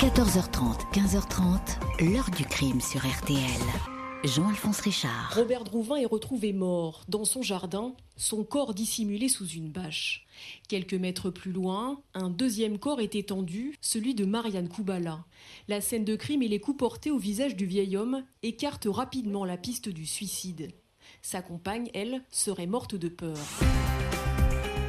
14h30, 15h30, l'heure du crime sur RTL. Jean-Alphonse Richard. Robert Drouvin est retrouvé mort dans son jardin, son corps dissimulé sous une bâche. Quelques mètres plus loin, un deuxième corps est étendu, celui de Marianne Koubala. La scène de crime et les coups portés au visage du vieil homme écartent rapidement la piste du suicide. Sa compagne, elle, serait morte de peur.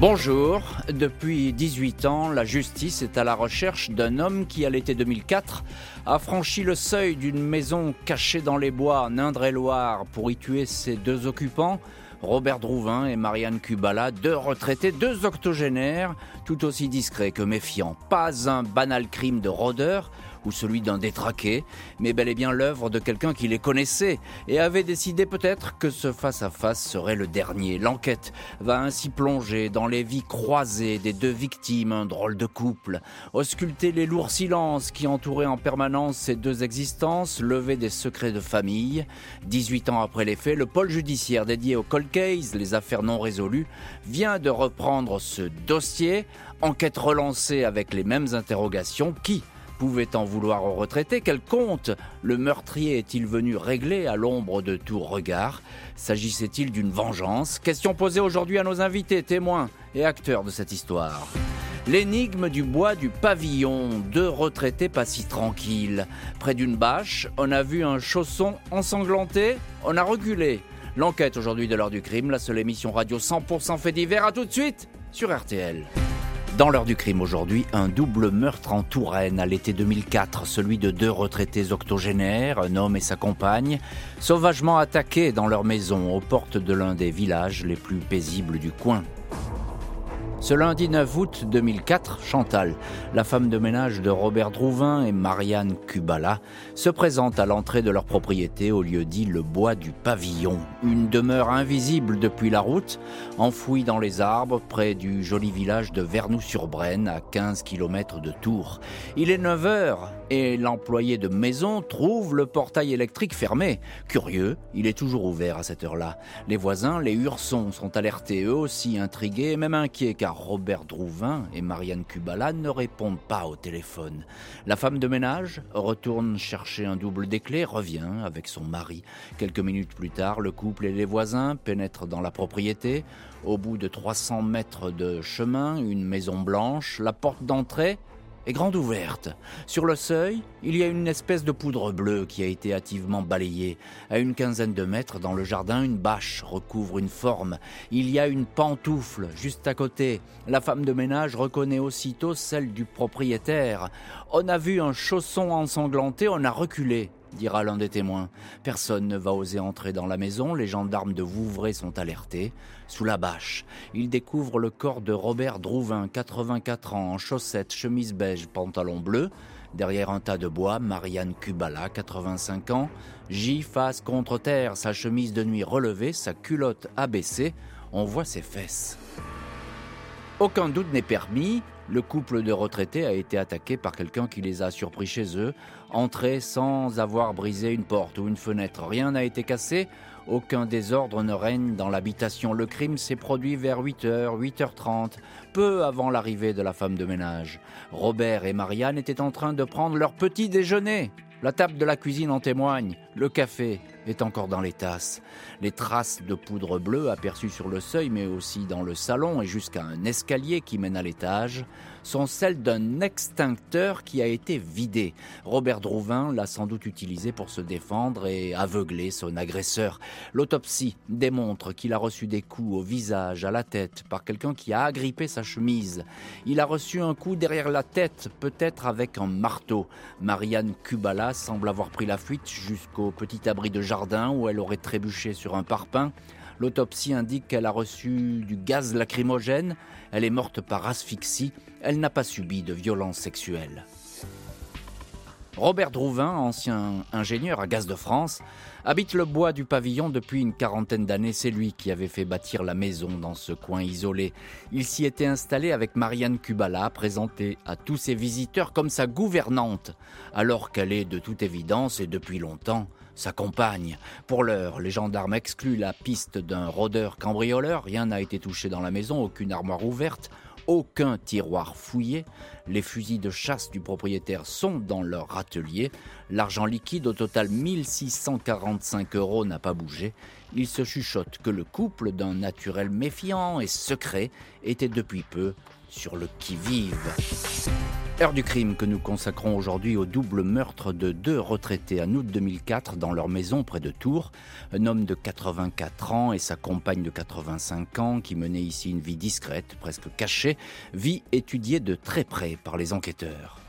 Bonjour. Depuis 18 ans, la justice est à la recherche d'un homme qui, à l'été 2004, a franchi le seuil d'une maison cachée dans les bois en Indre-et-Loire pour y tuer ses deux occupants, Robert Drouvin et Marianne Kubala, deux retraités, deux octogénaires, tout aussi discrets que méfiants. Pas un banal crime de rôdeur, ou celui d'un détraqué, mais bel et bien l'œuvre de quelqu'un qui les connaissait et avait décidé peut-être que ce face-à-face serait le dernier. L'enquête va ainsi plonger dans les vies croisées des deux victimes, un drôle de couple, ausculter les lourds silences qui entouraient en permanence ces deux existences, lever des secrets de famille. 18 ans après les faits, le pôle judiciaire dédié au cold case, les affaires non résolues, vient de reprendre ce dossier, enquête relancée avec les mêmes interrogations qui pouvait en vouloir aux retraités Quel compte le meurtrier est-il venu régler à l'ombre de tout regard? S'agissait-il d'une vengeance? Question posée aujourd'hui à nos invités, témoins et acteurs de cette histoire. L'énigme du bois du pavillon, deux retraités pas si tranquilles. Près d'une bâche, on a vu un chausson ensanglanté, on a reculé. L'enquête aujourd'hui de l'heure du crime, la seule émission radio 100% fait divers. À tout de suite sur RTL. Dans l'heure du crime aujourd'hui, un double meurtre en Touraine à l'été 2004, celui de deux retraités octogénaires, un homme et sa compagne, sauvagement attaqués dans leur maison aux portes de l'un des villages les plus paisibles du coin. Ce lundi 9 août 2004, Chantal, la femme de ménage de Robert Drouvin et Marianne Kubala, se présente à l'entrée de leur propriété au lieu dit le bois du pavillon, une demeure invisible depuis la route, enfouie dans les arbres près du joli village de Vernoux-sur-Brenne à 15 km de Tours. Il est 9 heures et l'employé de maison trouve le portail électrique fermé. Curieux, il est toujours ouvert à cette heure-là. Les voisins, les Ursons, sont alertés eux aussi intrigués et même inquiets car Robert Drouvin et Marianne Kubala ne répondent pas au téléphone. La femme de ménage retourne chercher un double des clés, revient avec son mari. Quelques minutes plus tard, le couple et les voisins pénètrent dans la propriété. Au bout de 300 mètres de chemin, une maison blanche, la porte d'entrée est grande ouverte. Sur le seuil, il y a une espèce de poudre bleue qui a été hâtivement balayée. À une quinzaine de mètres dans le jardin, une bâche recouvre une forme. Il y a une pantoufle juste à côté. La femme de ménage reconnaît aussitôt celle du propriétaire. On a vu un chausson ensanglanté, on a reculé dira l'un des témoins. Personne ne va oser entrer dans la maison, les gendarmes de Vouvray sont alertés. Sous la bâche, ils découvrent le corps de Robert Drouvin, 84 ans, en chaussettes, chemise beige, pantalon bleu. Derrière un tas de bois, Marianne Kubala, 85 ans, gît face contre terre, sa chemise de nuit relevée, sa culotte abaissée. On voit ses fesses. Aucun doute n'est permis, le couple de retraités a été attaqué par quelqu'un qui les a surpris chez eux, entrés sans avoir brisé une porte ou une fenêtre. Rien n'a été cassé, aucun désordre ne règne dans l'habitation. Le crime s'est produit vers 8h, 8h30, peu avant l'arrivée de la femme de ménage. Robert et Marianne étaient en train de prendre leur petit déjeuner. La table de la cuisine en témoigne. Le café est encore dans les tasses. Les traces de poudre bleue aperçues sur le seuil, mais aussi dans le salon et jusqu'à un escalier qui mène à l'étage, sont celles d'un extincteur qui a été vidé. Robert Drouvin l'a sans doute utilisé pour se défendre et aveugler son agresseur. L'autopsie démontre qu'il a reçu des coups au visage, à la tête, par quelqu'un qui a agrippé sa chemise. Il a reçu un coup derrière la tête, peut-être avec un marteau. Marianne Kubala semble avoir pris la fuite jusqu'au petit abri de jardin où elle aurait trébuché sur un parpaing. L'autopsie indique qu'elle a reçu du gaz lacrymogène, elle est morte par asphyxie, elle n'a pas subi de violence sexuelle. Robert Drouvin, ancien ingénieur à Gaz de France, habite le bois du pavillon depuis une quarantaine d'années. C'est lui qui avait fait bâtir la maison dans ce coin isolé. Il s'y était installé avec Marianne Kubala, présentée à tous ses visiteurs comme sa gouvernante, alors qu'elle est de toute évidence et depuis longtemps sa compagne. Pour l'heure, les gendarmes excluent la piste d'un rôdeur cambrioleur. Rien n'a été touché dans la maison, aucune armoire ouverte, aucun tiroir fouillé. Les fusils de chasse du propriétaire sont dans leur atelier. L'argent liquide, au total 1645 euros, n'a pas bougé. Il se chuchote que le couple, d'un naturel méfiant et secret, était depuis peu sur le qui-vive. Heure du crime que nous consacrons aujourd'hui au double meurtre de deux retraités en août 2004 dans leur maison près de Tours. Un homme de 84 ans et sa compagne de 85 ans qui menait ici une vie discrète, presque cachée, vie étudiée de très près par les enquêteurs.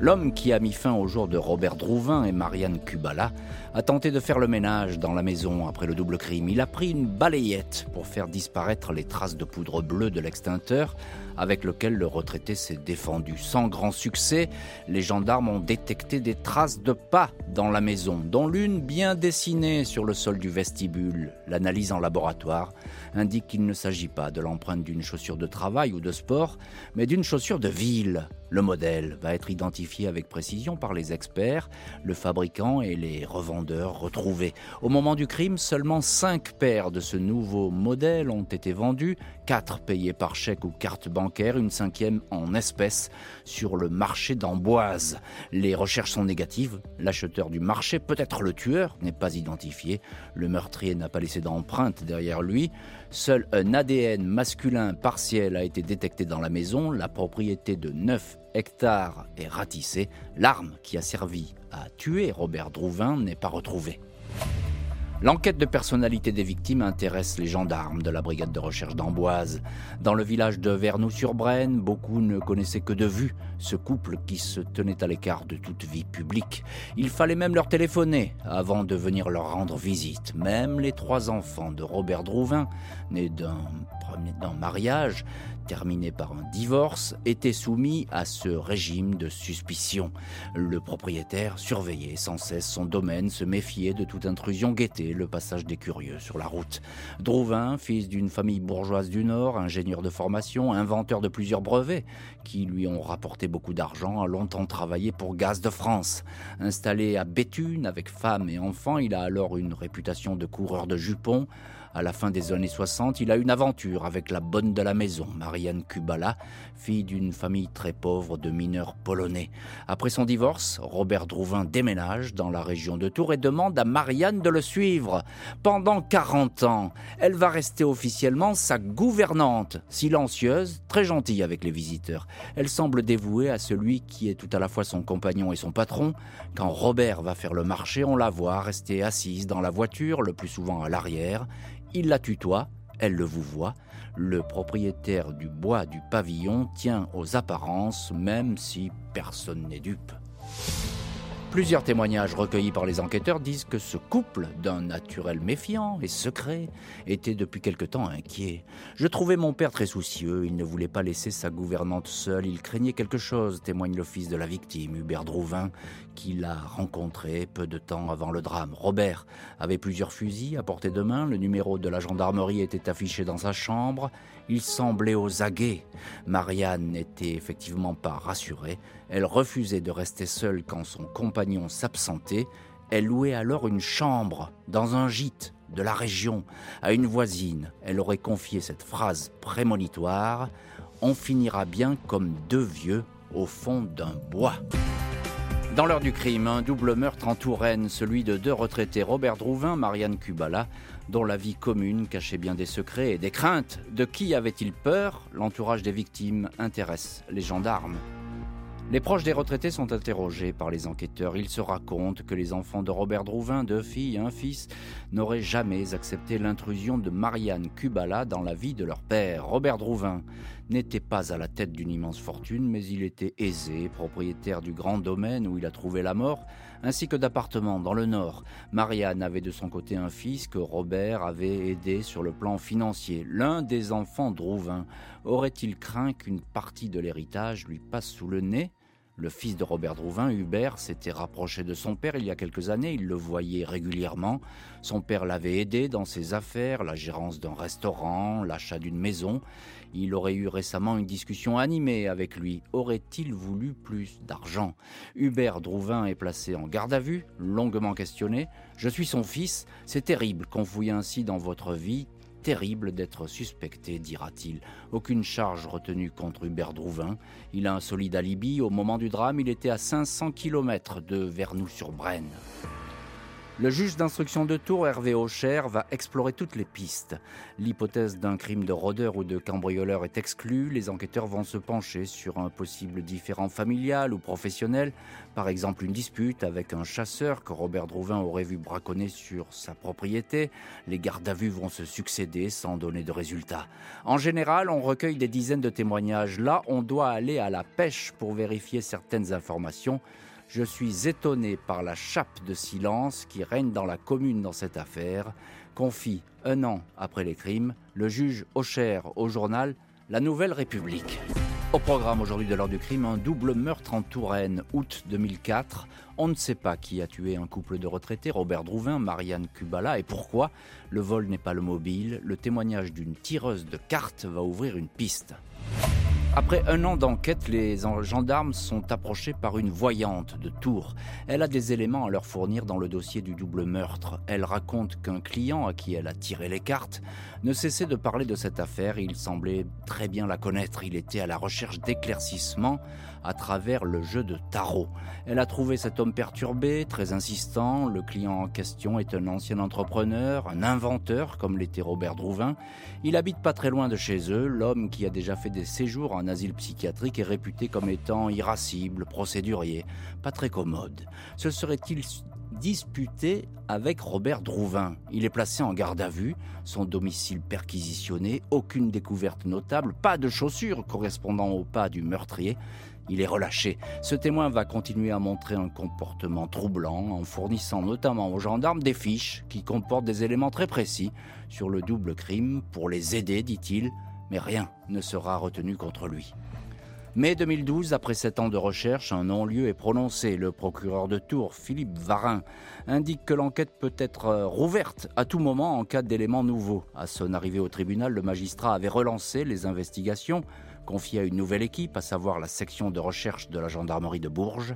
L'homme qui a mis fin au jour de Robert Drouvin et Marianne Kubala a tenté de faire le ménage dans la maison après le double crime. Il a pris une balayette pour faire disparaître les traces de poudre bleue de l'extincteur avec lequel le retraité s'est défendu. Sans grand succès, les gendarmes ont détecté des traces de pas dans la maison, dont l'une bien dessinée sur le sol du vestibule. L'analyse en laboratoire indique qu'il ne s'agit pas de l'empreinte d'une chaussure de travail ou de sport, mais d'une chaussure de ville. Le modèle va être identifié avec précision par les experts, le fabricant et les revendeurs retrouvés. Au moment du crime, seulement cinq paires de ce nouveau modèle ont été vendues, quatre payées par chèque ou carte bancaire, une cinquième en espèces sur le marché d'Amboise. Les recherches sont négatives. L'acheteur du marché, peut-être le tueur, n'est pas identifié. Le meurtrier n'a pas laissé d'empreinte derrière lui. Seul un ADN masculin partiel a été détecté dans la maison. La propriété de 9 hectares est ratissée. L'arme qui a servi à tuer Robert Drouvin n'est pas retrouvée. L'enquête de personnalité des victimes intéresse les gendarmes de la brigade de recherche d'Amboise. Dans le village de Vernoux-sur-Brenne, beaucoup ne connaissaient que de vue ce couple qui se tenait à l'écart de toute vie publique. Il fallait même leur téléphoner avant de venir leur rendre visite. Même les trois enfants de Robert Drouvin, nés d'un mariage, terminé par un divorce, était soumis à ce régime de suspicion. Le propriétaire surveillait sans cesse son domaine, se méfiait de toute intrusion, guettait le passage des curieux sur la route. Drouvin, fils d'une famille bourgeoise du Nord, ingénieur de formation, inventeur de plusieurs brevets qui lui ont rapporté beaucoup d'argent, a longtemps travaillé pour Gaz de France. Installé à Béthune avec femme et enfants, il a alors une réputation de coureur de jupons, à la fin des années 60, il a une aventure avec la bonne de la maison, Marianne Kubala, fille d'une famille très pauvre de mineurs polonais. Après son divorce, Robert Drouvin déménage dans la région de Tours et demande à Marianne de le suivre. Pendant 40 ans, elle va rester officiellement sa gouvernante, silencieuse, très gentille avec les visiteurs. Elle semble dévouée à celui qui est tout à la fois son compagnon et son patron. Quand Robert va faire le marché, on la voit rester assise dans la voiture, le plus souvent à l'arrière. Il la tutoie, elle le vous voit. Le propriétaire du bois du pavillon tient aux apparences, même si personne n'est dupe. Plusieurs témoignages recueillis par les enquêteurs disent que ce couple, d'un naturel méfiant et secret, était depuis quelque temps inquiet. Je trouvais mon père très soucieux, il ne voulait pas laisser sa gouvernante seule, il craignait quelque chose, témoigne le fils de la victime, Hubert Drouvin, qu'il a rencontré peu de temps avant le drame. Robert avait plusieurs fusils à portée de main, le numéro de la gendarmerie était affiché dans sa chambre, il semblait aux aguets. Marianne n'était effectivement pas rassurée. Elle refusait de rester seule quand son compagnon s'absentait. Elle louait alors une chambre dans un gîte de la région à une voisine. Elle aurait confié cette phrase prémonitoire On finira bien comme deux vieux au fond d'un bois. Dans l'heure du crime, un double meurtre en Touraine, celui de deux retraités, Robert Drouvin, Marianne Kubala, dont la vie commune cachait bien des secrets et des craintes. De qui avait-il peur? L'entourage des victimes intéresse les gendarmes. Les proches des retraités sont interrogés par les enquêteurs. Ils se racontent que les enfants de Robert Drouvin, deux filles un fils, n'auraient jamais accepté l'intrusion de Marianne Kubala dans la vie de leur père. Robert Drouvin n'était pas à la tête d'une immense fortune, mais il était aisé, propriétaire du grand domaine où il a trouvé la mort, ainsi que d'appartements dans le nord. Marianne avait de son côté un fils que Robert avait aidé sur le plan financier. L'un des enfants Drouvin aurait-il craint qu'une partie de l'héritage lui passe sous le nez? Le fils de Robert Drouvin, Hubert, s'était rapproché de son père il y a quelques années, il le voyait régulièrement. Son père l'avait aidé dans ses affaires, la gérance d'un restaurant, l'achat d'une maison. Il aurait eu récemment une discussion animée avec lui. Aurait-il voulu plus d'argent? Hubert Drouvin est placé en garde à vue, longuement questionné. Je suis son fils, c'est terrible qu'on fouille ainsi dans votre vie terrible d'être suspecté, dira-t-il. Aucune charge retenue contre Hubert Drouvin. Il a un solide alibi. Au moment du drame, il était à 500 km de Vernoux-sur-Brenne. Le juge d'instruction de Tours, Hervé Aucher, va explorer toutes les pistes. L'hypothèse d'un crime de rôdeur ou de cambrioleur est exclue. Les enquêteurs vont se pencher sur un possible différent familial ou professionnel. Par exemple, une dispute avec un chasseur que Robert Drouvin aurait vu braconner sur sa propriété. Les gardes à vue vont se succéder sans donner de résultats. En général, on recueille des dizaines de témoignages. Là, on doit aller à la pêche pour vérifier certaines informations. Je suis étonné par la chape de silence qui règne dans la commune dans cette affaire, confie un an après les crimes le juge Aucher au journal La Nouvelle République. Au programme aujourd'hui de l'heure du crime, un double meurtre en Touraine, août 2004. On ne sait pas qui a tué un couple de retraités, Robert Drouvin, Marianne Kubala, et pourquoi. Le vol n'est pas le mobile. Le témoignage d'une tireuse de cartes va ouvrir une piste. Après un an d'enquête, les gendarmes sont approchés par une voyante de Tours. Elle a des éléments à leur fournir dans le dossier du double meurtre. Elle raconte qu'un client à qui elle a tiré les cartes ne cessait de parler de cette affaire. Il semblait très bien la connaître. Il était à la recherche d'éclaircissements à travers le jeu de tarot. Elle a trouvé cet homme perturbé, très insistant. Le client en question est un ancien entrepreneur, un inventeur comme l'était Robert Drouvin. Il habite pas très loin de chez eux. L'homme qui a déjà fait des séjours en asile psychiatrique est réputé comme étant irascible, procédurier, pas très commode. Se serait-il disputé avec Robert Drouvin. Il est placé en garde à vue, son domicile perquisitionné, aucune découverte notable, pas de chaussures correspondant au pas du meurtrier. Il est relâché. Ce témoin va continuer à montrer un comportement troublant en fournissant notamment aux gendarmes des fiches qui comportent des éléments très précis sur le double crime pour les aider, dit-il, mais rien ne sera retenu contre lui. Mai 2012, après sept ans de recherche, un non-lieu est prononcé. Le procureur de Tours, Philippe Varin, indique que l'enquête peut être euh, rouverte à tout moment en cas d'éléments nouveaux. À son arrivée au tribunal, le magistrat avait relancé les investigations confiées à une nouvelle équipe, à savoir la section de recherche de la gendarmerie de Bourges,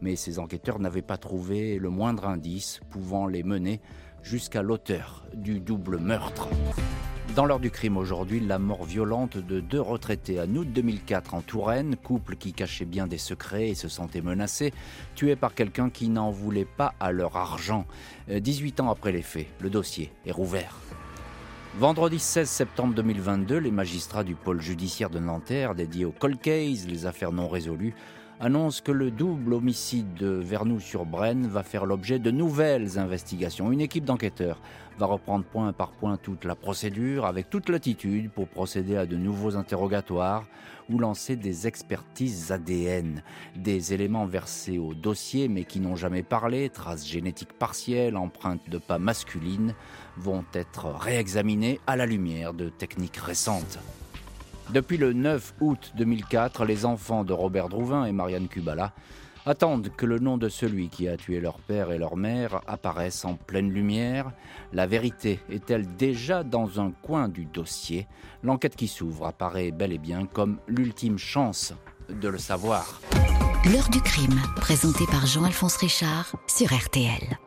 mais ces enquêteurs n'avaient pas trouvé le moindre indice pouvant les mener jusqu'à l'auteur du double meurtre. Dans l'heure du crime aujourd'hui, la mort violente de deux retraités en août 2004 en Touraine, couple qui cachait bien des secrets et se sentait menacé, tué par quelqu'un qui n'en voulait pas à leur argent. 18 euh, ans après les faits, le dossier est rouvert. Vendredi 16 septembre 2022, les magistrats du pôle judiciaire de Nanterre, dédié au cold case, les affaires non résolues, annonce que le double homicide de Vernoux-sur-Brenne va faire l'objet de nouvelles investigations. Une équipe d'enquêteurs va reprendre point par point toute la procédure avec toute latitude pour procéder à de nouveaux interrogatoires ou lancer des expertises ADN. Des éléments versés au dossier mais qui n'ont jamais parlé, traces génétiques partielles, empreintes de pas masculines, vont être réexaminés à la lumière de techniques récentes. Depuis le 9 août 2004, les enfants de Robert Drouvin et Marianne Kubala attendent que le nom de celui qui a tué leur père et leur mère apparaisse en pleine lumière. La vérité est-elle déjà dans un coin du dossier? L'enquête qui s'ouvre apparaît bel et bien comme l'ultime chance de le savoir. L'heure du crime, présenté par Jean-Alphonse Richard sur RTL.